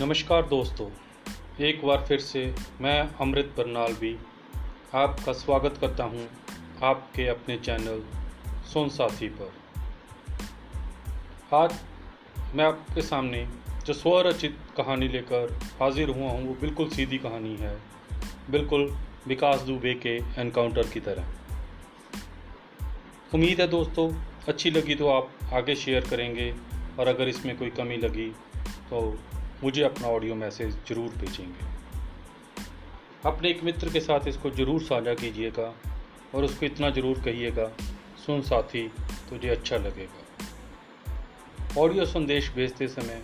नमस्कार दोस्तों, एक बार फिर से मैं अमृत बरनाल भी आपका स्वागत करता हूँ आपके अपने चैनल सुन साथी पर। आज मैं आपके सामने जो स्वरचित कहानी लेकर हाजिर हुआ हूँ, वो बिल्कुल सीधी कहानी है, बिल्कुल विकास दुबे के एनकाउंटर की तरह। उम्मीद है दोस्तों, अच्छी लगी तो आप आगे शेयर करेंगे, और अगर इसमें कोई कमी लगी तो मुझे अपना ऑडियो मैसेज ज़रूर भेजेंगे। अपने एक मित्र के साथ इसको ज़रूर साझा कीजिएगा और उसको इतना ज़रूर कहिएगा, सुन साथी, तुझे अच्छा लगेगा। ऑडियो संदेश भेजते समय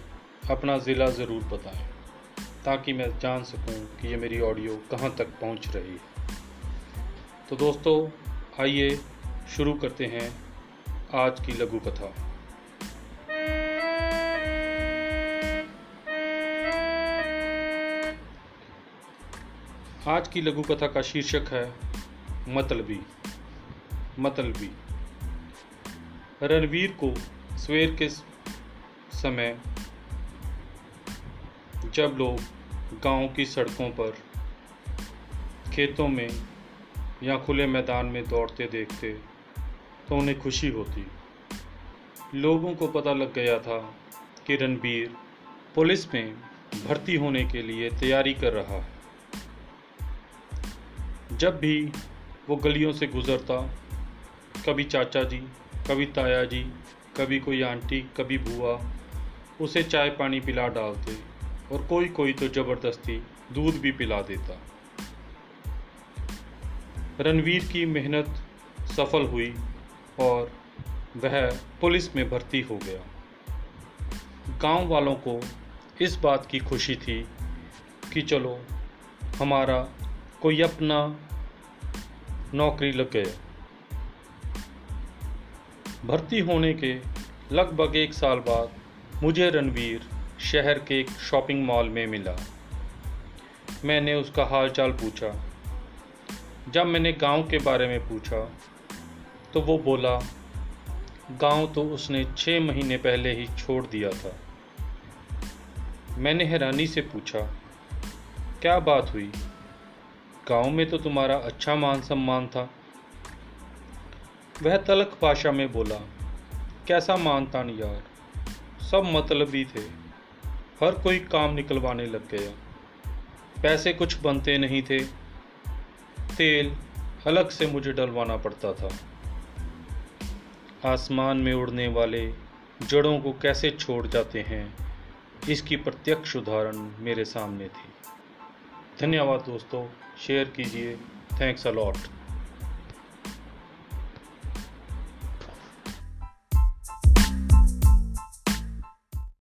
अपना ज़िला ज़रूर बताएँ, ताकि मैं जान सकूँ कि ये मेरी ऑडियो कहाँ तक पहुँच रही है। तो दोस्तों, आइए शुरू करते हैं आज की लघु कथा। आज की लघु कथा का शीर्षक है मतलबी मतलबी। रणवीर को सवेर के समय जब लोग गाँव की सड़कों पर खेतों में या खुले मैदान में दौड़ते देखते तो उन्हें खुशी होती। लोगों को पता लग गया था कि रणबीर पुलिस में भर्ती होने के लिए तैयारी कर रहा है। जब भी वो गलियों से गुज़रता, कभी चाचा जी, कभी ताया जी, कभी कोई आंटी, कभी बुआ, उसे चाय पानी पिला डालते और कोई कोई तो ज़बरदस्ती दूध भी पिला देता। रणवीर की मेहनत सफल हुई और वह पुलिस में भर्ती हो गया। गाँव वालों को इस बात की खुशी थी कि चलो, हमारा कोई अपना नौकरी लग। गया भर्ती होने के लगभग एक साल बाद मुझे रणवीर शहर के एक शॉपिंग मॉल में मिला। मैंने उसका हाल चाल पूछा। जब मैंने गाँव के बारे में पूछा तो वो बोला, गाँव तो उसने छः महीने पहले ही छोड़ दिया था। मैंने हैरानी से पूछा, क्या बात हुई? गाँव में तो तुम्हारा अच्छा मान सम्मान था। वह तलक भाषा में बोला, कैसा मान तान यार? सब मतलबी थे। हर कोई काम निकलवाने लग गया। पैसे कुछ बनते नहीं थे। तेल अलग से मुझे डलवाना पड़ता था। आसमान में उड़ने वाले जड़ों को कैसे छोड़ जाते हैं, इसकी प्रत्यक्ष उदाहरण मेरे सामने थी। धन्यवाद दोस्तों शेयर कीजिए। Thanks a lot